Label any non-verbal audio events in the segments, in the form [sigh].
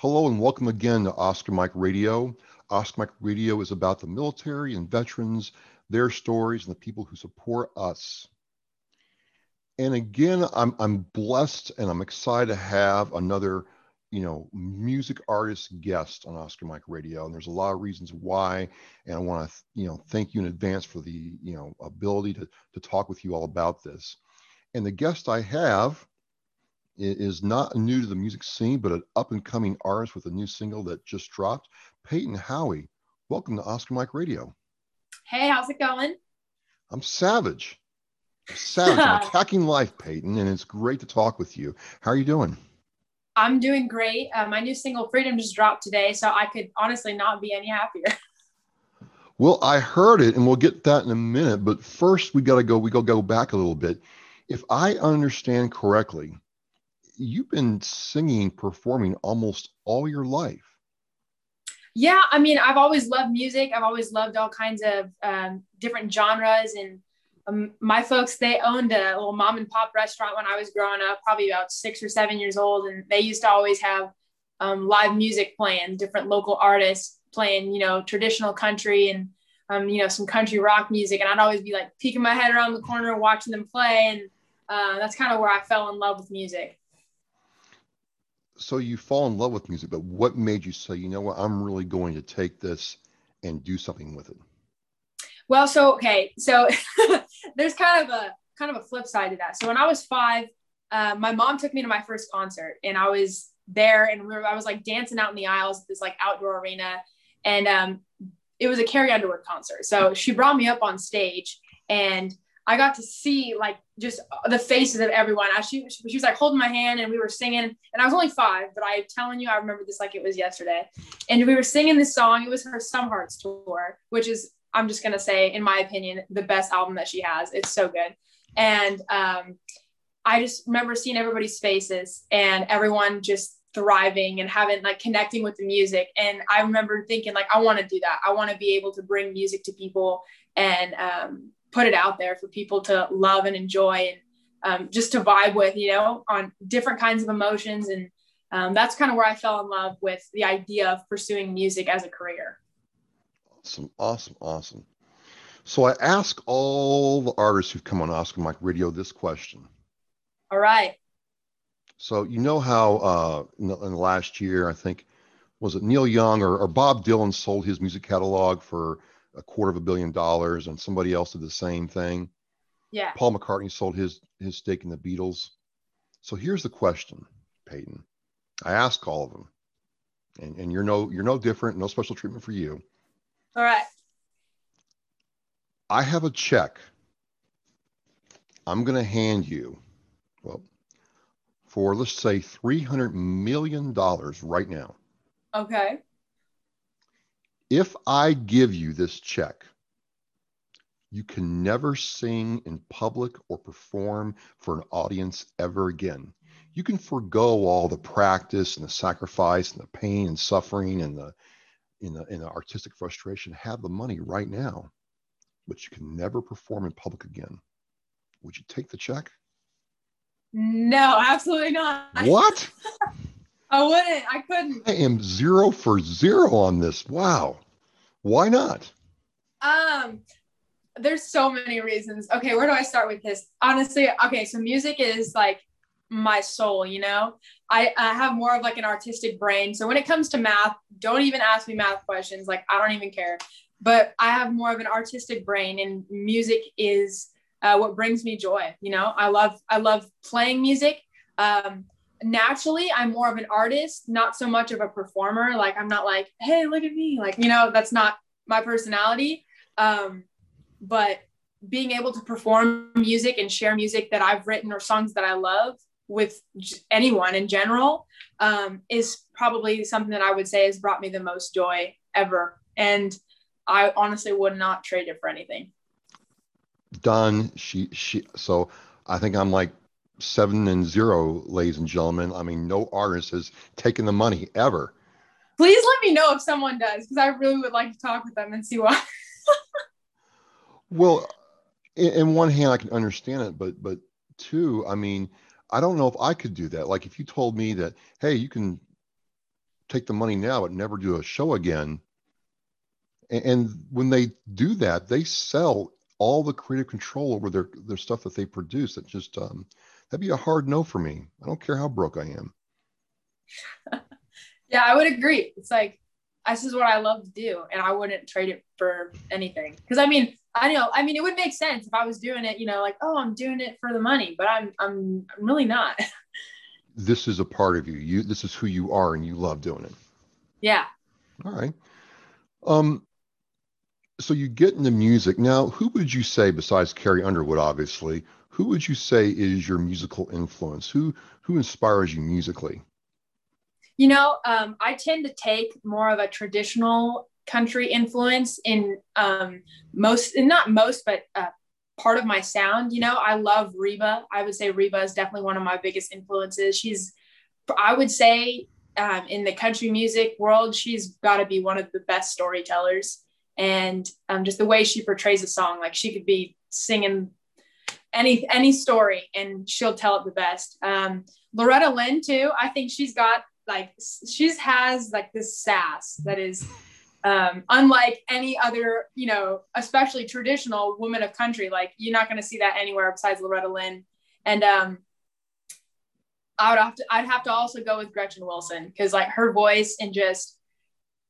Hello and welcome again to Oscar Mike Radio. Oscar Mike Radio is about the military and veterans, their stories, and the people who support us. And again, I'm, I'm blessed and I'm excited to have another, you know, music artist guest on Oscar Mike Radio. And there's a lot of reasons why. And I want to, you know, thank you in advance for the, you know, ability to, to talk with you all about this. And the guest I have is not new to the music scene, but an up and coming artist with a new single that just dropped. Peyton Howie, welcome to Oscar Mike Radio. Hey, how's it going? I'm savage. I'm savage. I'm [laughs] attacking life, Peyton, and it's great to talk with you. How are you doing? I'm doing great. Uh, my new single Freedom just dropped today, so I could honestly not be any happier. [laughs] Well, I heard it, and we'll get that in a minute. But first, we got to go. We got to go back a little bit. If I understand correctly, you've been singing, performing almost all your life. Yeah, I mean, I've always loved music. I've always loved all kinds of um, different genres. And um, my folks, they owned a little mom and pop restaurant when I was growing up, probably about six or seven years old. And they used to always have um, live music playing, different local artists playing, you know, traditional country and, um, you know, some country rock music. And I'd always be like peeking my head around the corner, watching them play. And uh, that's kind of where I fell in love with music so you fall in love with music, but what made you say, you know what, I'm really going to take this and do something with it? Well, so okay, so [laughs] there's kind of a kind of a flip side to that. So when I was five, uh, my mom took me to my first concert, and I was there, and we were, I was like dancing out in the aisles at this like outdoor arena, and um, it was a Carrie Underwood concert. So she brought me up on stage, and I got to see like just the faces of everyone. As she, she was like holding my hand and we were singing, and I was only five, but I'm telling you, I remember this like it was yesterday. And we were singing this song. It was her Some Hearts tour, which is, I'm just gonna say, in my opinion, the best album that she has. It's so good. And um, I just remember seeing everybody's faces and everyone just thriving and having like connecting with the music. And I remember thinking like, I want to do that. I want to be able to bring music to people and um, put it out there for people to love and enjoy and um, just to vibe with, you know, on different kinds of emotions. And um, that's kind of where I fell in love with the idea of pursuing music as a career. Awesome, awesome, awesome. So I ask all the artists who've come on Oscar Mike Radio this question. All right. So you know how uh, in, the, in the last year, I think, was it Neil Young or, or Bob Dylan sold his music catalog for a quarter of a billion dollars, and somebody else did the same thing. Yeah. Paul McCartney sold his his stake in the Beatles. So here's the question, Peyton. I ask all of them, and, and you're no you're no different. No special treatment for you. All right. I have a check. I'm going to hand you, well, for let's say three hundred million dollars right now. Okay if I give you this check, you can never sing in public or perform for an audience ever again. You can forego all the practice and the sacrifice and the pain and suffering and the in the, in the artistic frustration, have the money right now, but you can never perform in public again. Would you take the check? No, absolutely not. What? [laughs] I wouldn't. I couldn't. I am zero for zero on this. Wow. Why not? Um, there's so many reasons. Okay, where do I start with this? Honestly, okay, so music is like my soul, you know? I, I have more of like an artistic brain. So when it comes to math, don't even ask me math questions. Like, I don't even care. But I have more of an artistic brain, and music is uh, what brings me joy. You know, I love I love playing music. Um, naturally i'm more of an artist not so much of a performer. Like i'm not like hey look at me like you know that's not my personality. Um, but being able to perform music and share music that i've written or songs that i love with anyone in general um, is probably something that i would say has brought me the most joy ever. And i honestly would not trade it for anything. Done. She she so i think i'm like seven and zero, ladies and gentlemen. I mean, no artist has taken the money ever. Please let me know if someone does, because I really would like to talk with them and see why. well, in, in, one hand, I can understand it, but but two, I mean, I don't know if I could do that. Like if you told me that, hey, you can take the money now but never do a show again. And, and when they do that, they sell all the creative control over their their stuff that they produce. That just um, that'd be a hard no for me. I don't care how broke I am. [laughs] yeah, I would agree. It's like this is what I love to do, and I wouldn't trade it for anything. Because I mean, I know, I mean, it would make sense if I was doing it, you know, like, oh, I'm doing it for the money, but I'm, I'm, I'm really not. [laughs] this is a part of you. You, this is who you are, and you love doing it. Yeah. All right. Um, so you get into music now. Who would you say, besides Carrie Underwood, obviously, who would you say is your musical influence? Who, who inspires you musically? You know, um, I tend to take more of a traditional country influence in um, most, not most, but uh, part of my sound. You know, I love Reba. I would say Reba is definitely one of my biggest influences. She's, I would say, um, in the country music world, she's got to be one of the best storytellers. And um, just the way she portrays a song, like she could be singing any any story and she'll tell it the best. Um, Loretta Lynn too. I think she's got like she's has like this sass that is um, unlike any other, you know, especially traditional woman of country, like you're not going to see that anywhere besides Loretta Lynn. And um, I would have to, I'd have to also go with Gretchen Wilson because like her voice and just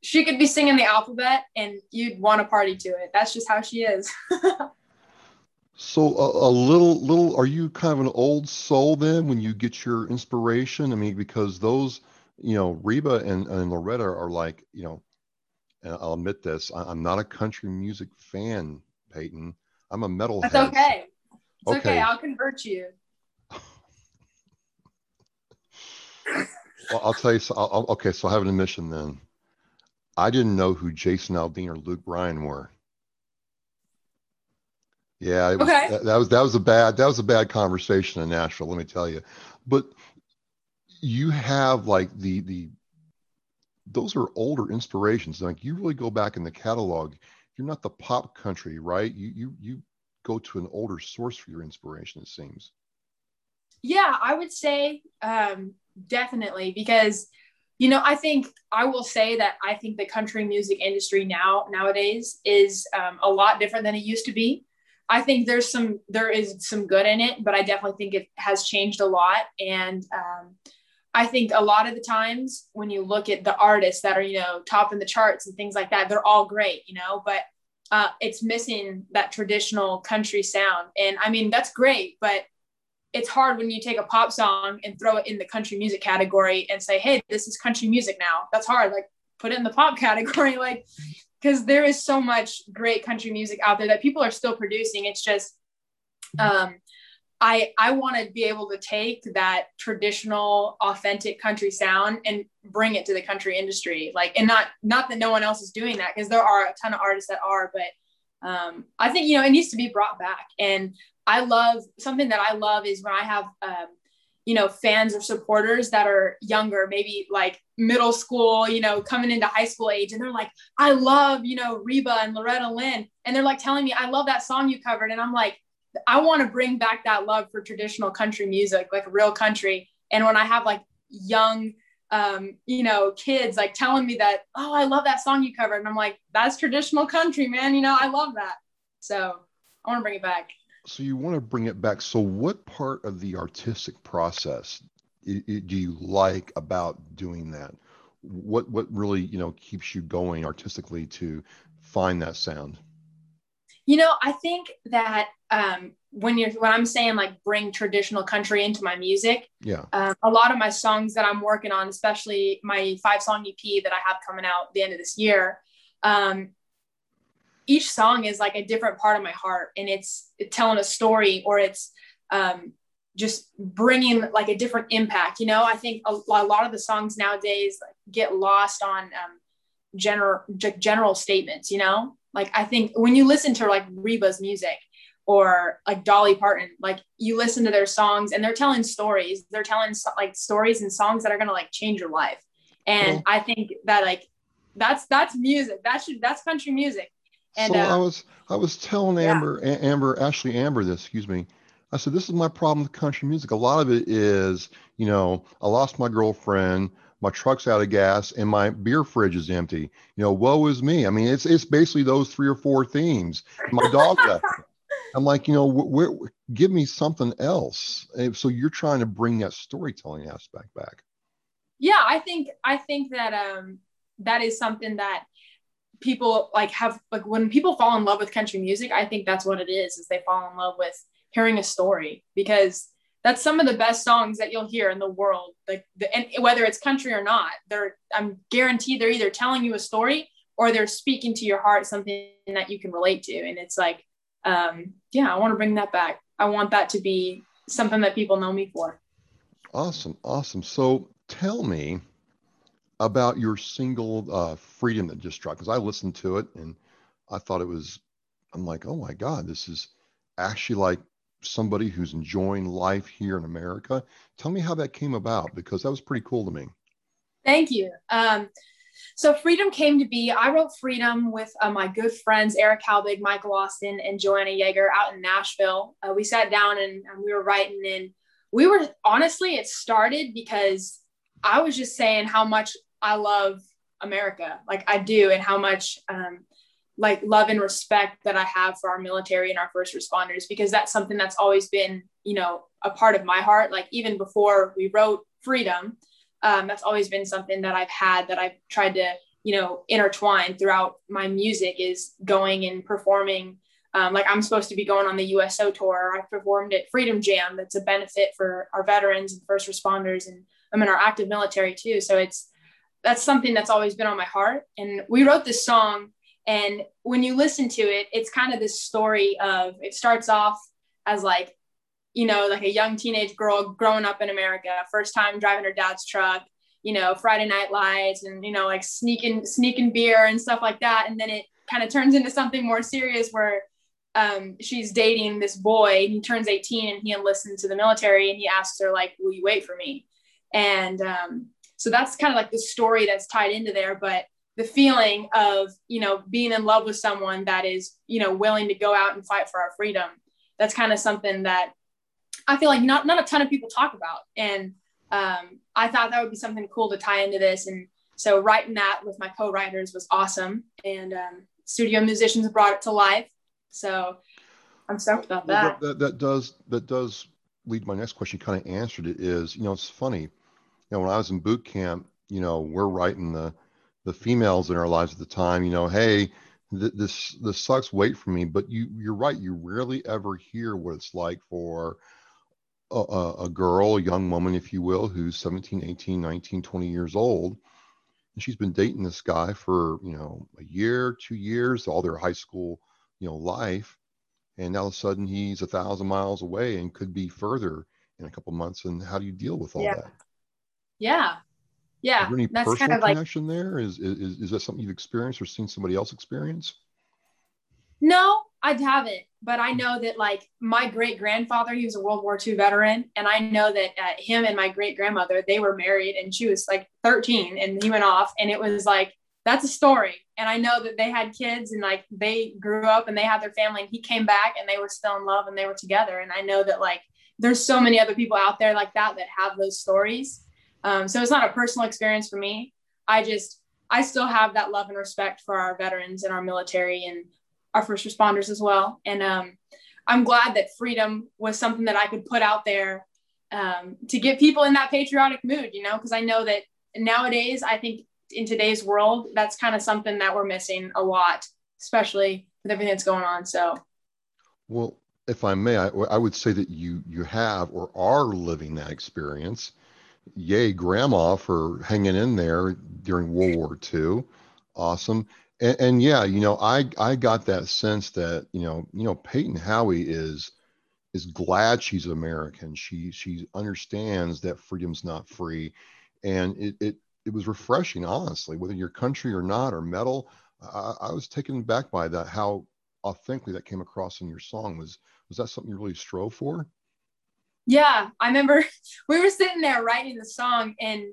she could be singing the alphabet and you'd want to party to it. That's just how she is. [laughs] so a, a, little, little, are you kind of an old soul then when you get your inspiration? I mean, because those, you know, Reba and, and Loretta are like, you know, and I'll admit this, I, am not a country music fan, Peyton. I'm a metal. That's okay. It's okay. okay. I'll convert you. well, I'll tell you. So, I'll, okay, so I have an admission then. I didn't know who Jason Aldean or Luke Bryan were. Yeah, was, okay. That, that, was that was a bad that was a bad conversation in Nashville. Let me tell you, but you have like the the those are older inspirations. Like you really go back in the catalog, you're not the pop country, right? You you you go to an older source for your inspiration. It seems. Yeah, I would say um, definitely because you know I think I will say that I think the country music industry now nowadays is um, a lot different than it used to be. I think there's some there is some good in it, but I definitely think it has changed a lot and. Um, I think a lot of the times when you look at the artists that are, you know, top in the charts and things like that, they're all great, you know, but uh, it's missing that traditional country sound. And I mean, that's great, but it's hard when you take a pop song and throw it in the country music category and say, hey, this is country music now. That's hard. Like, put it in the pop [laughs] category. Like, because there is so much great country music out there that people are still producing. It's just, um, I I want to be able to take that traditional authentic country sound and bring it to the country industry like and not not that no one else is doing that because there are a ton of artists that are but um, I think you know it needs to be brought back and I love something that I love is when I have um, you know fans or supporters that are younger maybe like middle school you know coming into high school age and they're like I love you know Reba and Loretta Lynn and they're like telling me I love that song you covered and I'm like I want to bring back that love for traditional country music, like real country. And when I have like young, um, you know, kids like telling me that, oh, I love that song you covered. And I'm like, that's traditional country, man. You know, I love that. So I want to bring it back. So you want to bring it back. So what part of the artistic process do you like about doing that? What what really you know keeps you going artistically to find that sound? You know, I think that um, when you're when I'm saying like bring traditional country into my music, yeah, um, a lot of my songs that I'm working on, especially my five song EP that I have coming out the end of this year, um, each song is like a different part of my heart, and it's, it's telling a story or it's um, just bringing like a different impact. You know, I think a, a lot of the songs nowadays get lost on um, general general statements. You know, like I think when you listen to like Reba's music or like Dolly Parton, like you listen to their songs and they're telling stories. They're telling like stories and songs that are gonna like change your life. And. I think that like that's that's music. That should that's country music. And so uh, I was I was telling Amber yeah. Amber Ashley Amber this, excuse me. I said this is my problem with country music. A lot of it is, you know, I lost my girlfriend, my truck's out of gas and my beer fridge is empty. You know, woe is me. I mean, it's it's basically those three or four themes. My dog left. [laughs] I'm like, you know, where, where, give me something else. And so you're trying to bring that storytelling aspect back. Yeah, I think I think that um that is something that people like have like when people fall in love with country music, I think that's what it is, is they fall in love with hearing a story because that's some of the best songs that you'll hear in the world. Like the, and whether it's country or not, they're I'm guaranteed they're either telling you a story or they're speaking to your heart something that you can relate to. And it's like, um, yeah, I want to bring that back. I want that to be something that people know me for. Awesome, awesome. So tell me about your single uh, "Freedom" that just dropped because I listened to it and I thought it was. I'm like, oh my god, this is actually like somebody who's enjoying life here in America. Tell me how that came about because that was pretty cool to me. Thank you. Um, so Freedom came to be. I wrote Freedom with uh, my good friends Eric Halbig, Michael Austin, and Joanna Yeager out in Nashville. Uh, we sat down and, and we were writing, and we were honestly, it started because I was just saying how much I love America, like I do, and how much um, like love and respect that I have for our military and our first responders because that's something that's always been, you know, a part of my heart. Like even before we wrote Freedom, um, that's always been something that I've had that I've tried to, you know, intertwine throughout my music is going and performing. Um, like I'm supposed to be going on the USO tour. I performed at Freedom Jam. That's a benefit for our veterans and first responders, and I'm in our active military too. So it's that's something that's always been on my heart. And we wrote this song and when you listen to it, it's kind of this story of it starts off as like, you know, like a young teenage girl growing up in America, first time driving her dad's truck, you know, Friday night lights and, you know, like sneaking, sneaking beer and stuff like that. And then it kind of turns into something more serious where um, she's dating this boy he turns 18 and he enlists into the military and he asks her like, will you wait for me? And um, so that's kind of like the story that's tied into there. But the feeling of you know being in love with someone that is you know willing to go out and fight for our freedom that's kind of something that i feel like not not a ton of people talk about. And um, i thought that would be something cool to tie into this. And so writing that with my co-writers was awesome. And um, studio musicians brought it to life. So i'm stoked about that. Well, that, that does that does lead to my next question. Kind of answered it is you know it's funny. you know when i was in boot camp you know we're writing the the females in our lives at the time, you know, hey, th- this this sucks. Wait for me. But you you're right. You rarely ever hear what it's like for a, a, girl, a young woman, if you will, who's 17, 18, 19, 20 years old. And she's been dating this guy for, you know, a year, two years, all their high school, you know, life. And now all of a sudden he's a thousand miles away and could be further in a couple months. And how do you deal with all yeah. that? Yeah. Yeah. is there any that's personal kind of connection like, there? Is, is is that something you've experienced or seen somebody else experience? No i haven't but i know that like my great grandfather he was a world war ii veteran and i know that uh, him and my great grandmother they were married and she was like 13 and he went off and it was like that's a story. And i know that they had kids and like they grew up and they had their family and he came back and they were still in love and they were together. And i know that like there's so many other people out there like that that have those stories um, so it's not a personal experience for me. I just, I still have that love and respect for our veterans and our military and our first responders as well. And um, I'm glad that freedom was something that I could put out there um, to get people in that patriotic mood, you know, because I know that nowadays, I think in today's world, that's kind of something that we're missing a lot, especially with everything that's going on. So, well, if I may, I, I would say that you you have or are living that experience yay grandma for hanging in there during World War II. Awesome. And, and, yeah, you know, I I got that sense that you know, you know, Peyton Howie is is glad she's American. She she understands that freedom's not free, and it it it was refreshing, honestly, whether you're country or not or metal. I, I was taken back by that how authentically that came across in your song. Was was that something you really strove for? Yeah, I remember [laughs] we were sitting there writing the song, and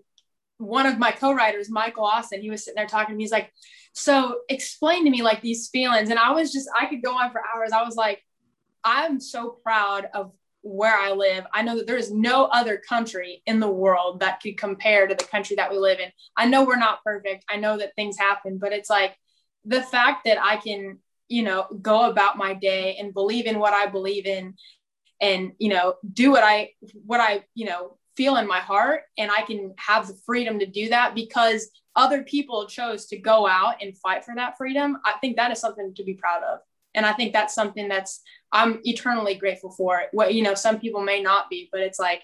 one of my co-writers, Michael Austin, he was sitting there talking to me. He's like, "So explain to me like these feelings," and I was just, I could go on for hours. I was like, I'm so proud of where I live, I know that there is no other country in the world that could compare to the country that we live in. I know we're not perfect. I know that things happen, but it's like the fact that I can, you know, go about my day and believe in what I believe in and, you know, do what I, what I, you know, feel in my heart. And I can have the freedom to do that because other people chose to go out and fight for that freedom. I think that is something to be proud of and i think that's something that's i'm eternally grateful for what you know some people may not be but it's like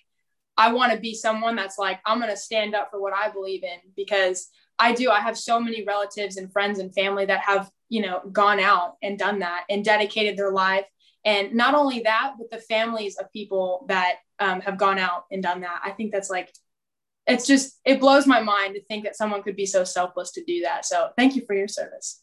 i want to be someone that's like i'm going to stand up for what i believe in because i do i have so many relatives and friends and family that have you know gone out and done that and dedicated their life and not only that but the families of people that um, have gone out and done that. I think that's like it's just it blows my mind to think that someone could be so selfless to do that. So thank you for your service.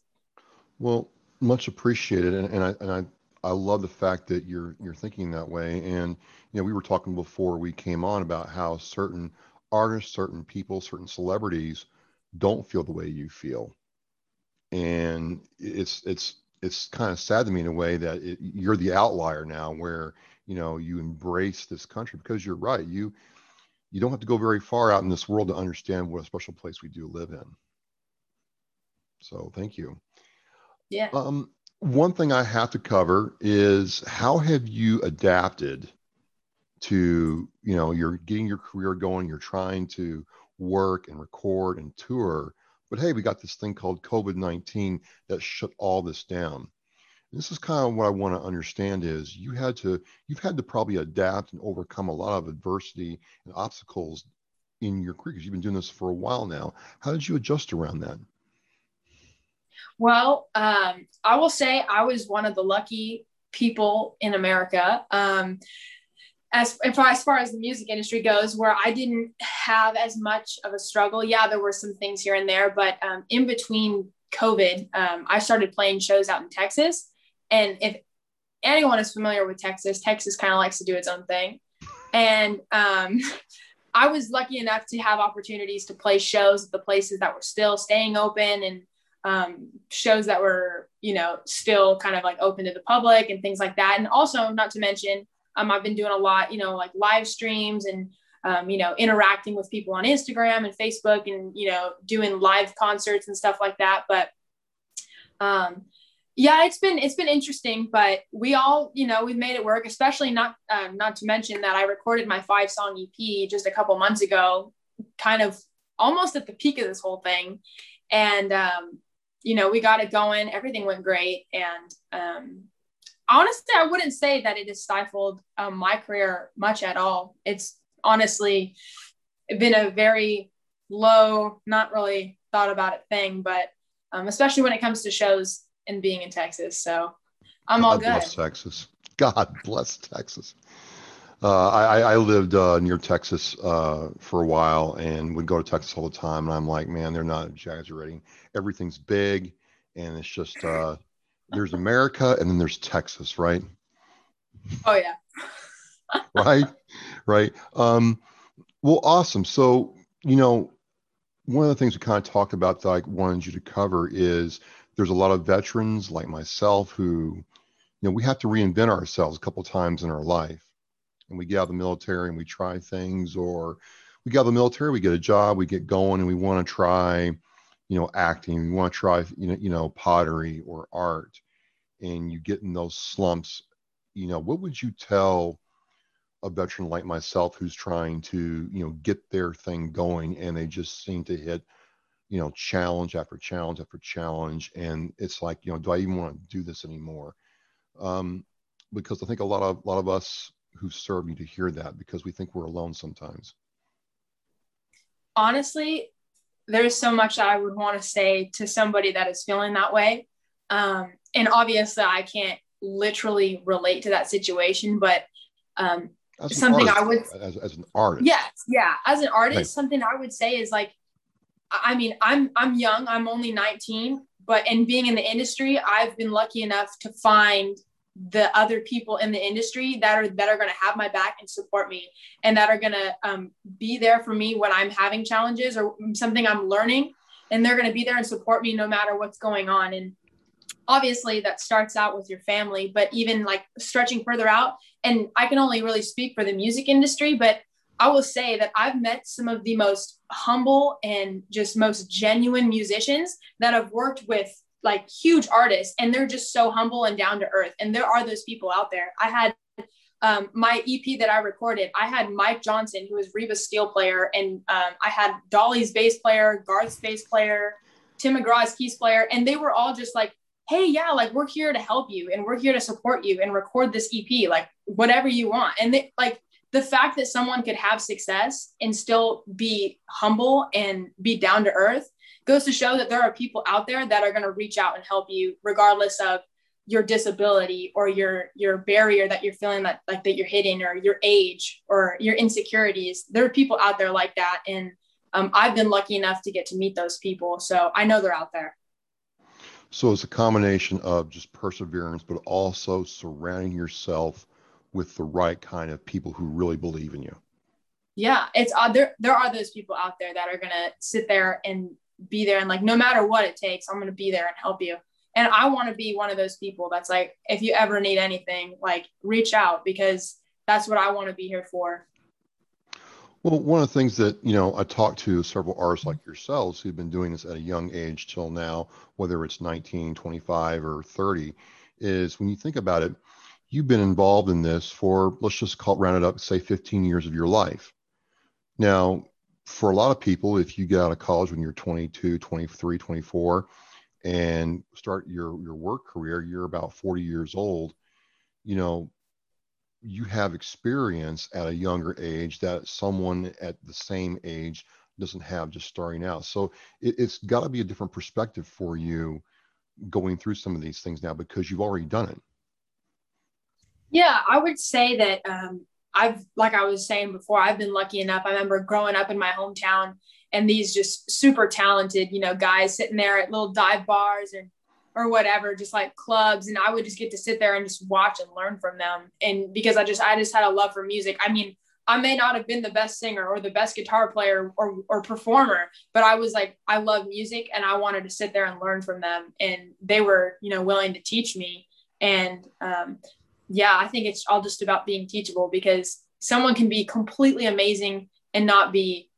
Well much appreciated, and, and I and I I love the fact that you're you're thinking that way. And you know, we were talking before we came on about how certain artists, certain people, certain celebrities don't feel the way you feel, and it's it's it's kind of sad to me in a way that it, you're the outlier now, where you know you embrace this country because you're right. You you don't have to go very far out in this world to understand what a special place we do live in. So thank you. Yeah. Um, one thing I have to cover is how have you adapted to, you know, you're getting your career going, you're trying to work and record and tour, but hey, we got this thing called COVID 19 that shut all this down. This is kind of what I want to understand is you had to, you've had to probably adapt and overcome a lot of adversity and obstacles in your career because you've been doing this for a while now. How did you adjust around that? Well, um, I will say I was one of the lucky people in America. Um, as, far, as far as the music industry goes, where I didn't have as much of a struggle. Yeah, there were some things here and there, but um, in between COVID, um, I started playing shows out in Texas. And if anyone is familiar with Texas, Texas kind of likes to do its own thing. And um, [laughs] I was lucky enough to have opportunities to play shows at the places that were still staying open and um, shows that were, you know, still kind of like open to the public and things like that. And also, not to mention, um, I've been doing a lot, you know, like live streams and, um, you know, interacting with people on Instagram and Facebook and, you know, doing live concerts and stuff like that. But, um, yeah, it's been it's been interesting, but we all, you know, we've made it work. Especially not um, not to mention that I recorded my five song EP just a couple months ago, kind of almost at the peak of this whole thing, and um, you know, we got it going. Everything went great. And um, honestly, I wouldn't say that it has stifled um, my career much at all. It's honestly been a very low, not really thought about it thing, but um, especially when it comes to shows and being in Texas. So I'm all God good. Bless Texas. God bless Texas. Uh, I, I, lived uh, near Texas uh, for a while and would go to Texas all the time. And I'm like, man, they're not exaggerating. Everything's big, and it's just uh, there's America and then there's Texas, right? Oh yeah. [laughs] right, right. Um, well, awesome. So you know, one of the things we kind of talked about that I wanted you to cover is there's a lot of veterans like myself who, you know, we have to reinvent ourselves a couple times in our life and we get out of the military and we try things or we get out of the military we get a job we get going and we want to try you know acting you want to try you know you know pottery or art and you get in those slumps you know what would you tell a veteran like myself who's trying to you know get their thing going and they just seem to hit you know challenge after challenge after challenge and it's like you know do i even want to do this anymore um, because i think a lot of a lot of us who serve need to hear that because we think we're alone sometimes? Honestly, there's so much I would want to say to somebody that is feeling that way. Um, and obviously, I can't literally relate to that situation, but um, something artist, I would, as, as an artist. Yes. Yeah. As an artist, something I would say is like, I mean, I'm, I'm young, I'm only 19, but in being in the industry, I've been lucky enough to find the other people in the industry that are that are going to have my back and support me and that are going to um, be there for me when i'm having challenges or something i'm learning. And they're going to be there and support me no matter what's going on. And obviously that starts out with your family, but even like stretching further out, and I can only really speak for the music industry, but I will say that I've met some of the most humble and just most genuine musicians that have worked with like huge artists and they're just so humble and down to earth. And there are those people out there. I had um, my EP that I recorded, I had Mike Johnson, who was Reba's steel player, and um, I had Dolly's bass player, Garth's bass player, Tim McGraw's keys player, and they were all just like, hey, yeah, like we're here to help you and we're here to support you and record this EP, like whatever you want. And they, like the fact that someone could have success and still be humble and be down to earth goes to show that there are people out there that are going to reach out and help you regardless of your disability or your your barrier that you're feeling that like that you're hitting or your age or your insecurities. There are people out there like that and um, i've been lucky enough to get to meet those people so i know they're out there. So it's a combination of just perseverance but also surrounding yourself with the right kind of people who really believe in you. Yeah it's uh, there there are those people out there that are going to sit there and be there and like no matter what it takes i'm going to be there and help you. And i want to be one of those people that's like if you ever need anything like reach out because that's what i want to be here for. Well one of the things that you know i talked to several artists like yourselves who've been doing this at a young age till now whether it's 19 25 or 30 is when you think about it you've been involved in this for let's just call it round it up say 15 years of your life now for a lot of people, if you get out of college when you're 22, 23, 24, and start your your work career, you're about 40 years old. You know, you have experience at a younger age that someone at the same age doesn't have just starting out. So it, has got to be a different perspective for you going through some of these things now because you've already done it. Yeah, I would say that um, I've, like I was saying before, I've been lucky enough. I remember growing up in my hometown and these just super talented, you know, guys sitting there at little dive bars and or whatever, just like clubs. And I would just get to sit there and just watch and learn from them. And because I just, I just had a love for music. I mean, I may not have been the best singer or the best guitar player or, or performer, but I was like, I love music and I wanted to sit there and learn from them. And they were, you know, willing to teach me. And um, yeah, I think it's all just about being teachable because someone can be completely amazing and not be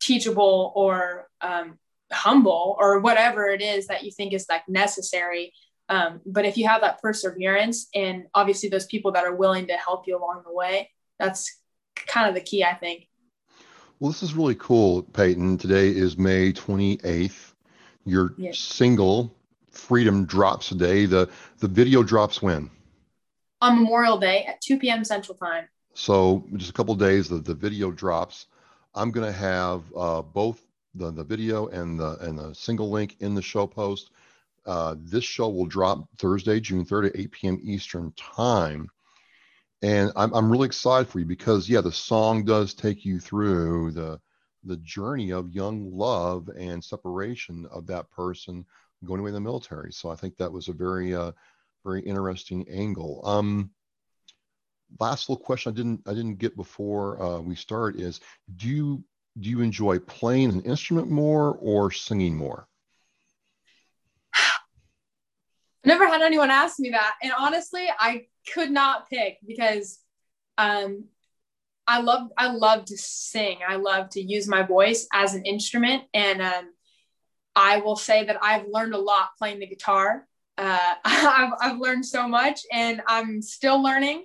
teachable or um, humble or whatever it is that you think is like necessary. Um, but if you have that perseverance and obviously those people that are willing to help you along the way, that's kind of the key, I think. Well, this is really cool, Peyton. Today is May 28th. Your yes. single Freedom drops today. The the video drops when? On Memorial Day at 2 p.m. Central Time. So just a couple days, the, the video drops. I'm going to have uh, both the, the video and the and the single link in the show post. Uh, this show will drop Thursday, June 3rd at 8 p.m. Eastern Time. And I'm, I'm really excited for you because, yeah, the song does take you through the, the journey of young love and separation of that person going away in the military. So I think that was a very uh, very interesting angle. Um, last little question I didn't I didn't get before uh, we start is do you do you enjoy playing an instrument more or singing more? I [sighs] never had anyone ask me that, and honestly, I could not pick because um, I love I love to sing. I love to use my voice as an instrument, and um, I will say that I've learned a lot playing the guitar uh, [laughs] I've, I've learned so much and I'm still learning.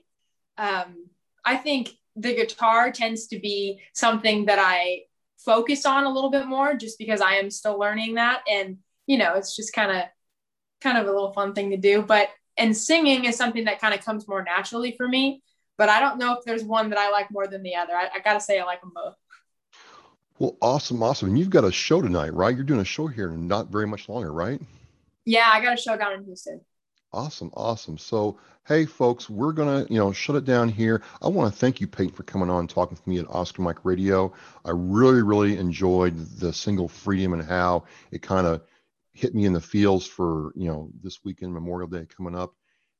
Um, I think the guitar tends to be something that I focus on a little bit more just because I am still learning that. And, you know, it's just kind of, kind of a little fun thing to do. But, and singing is something that kind of comes more naturally for me. But I don't know if there's one that I like more than the other. I, I got to say, I like them both. Well, awesome, awesome. And you've got a show tonight, right? You're doing a show here not very much longer, right? Yeah, I got a show down in Houston. Awesome, awesome. So, hey, folks, we're gonna, you know, shut it down here. I want to thank you, Peyton, for coming on and talking with me at Oscar Mike Radio. I really, really enjoyed the single Freedom and how it kind of hit me in the feels for, you know, this weekend Memorial Day coming up.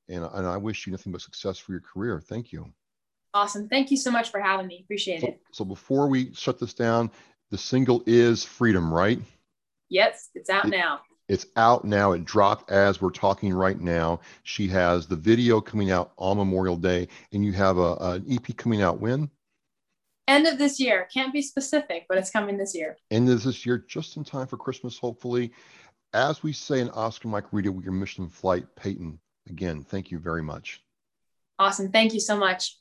And, and I wish you nothing but success for your career. Thank you. Awesome. Thank you so much for having me. Appreciate so, it. So before we shut this down, the single is Freedom, right? Yes, it's out it, now It's out now. It dropped as we're talking right now. She has the video coming out on Memorial Day, and you have a, an EP coming out when? End of this year. Can't be specific, but it's coming this year. End of this year, just in time for Christmas, hopefully. As we say in Oscar Mike Radio, with your mission flight, Peyton, again, thank you very much. Awesome. Thank you so much.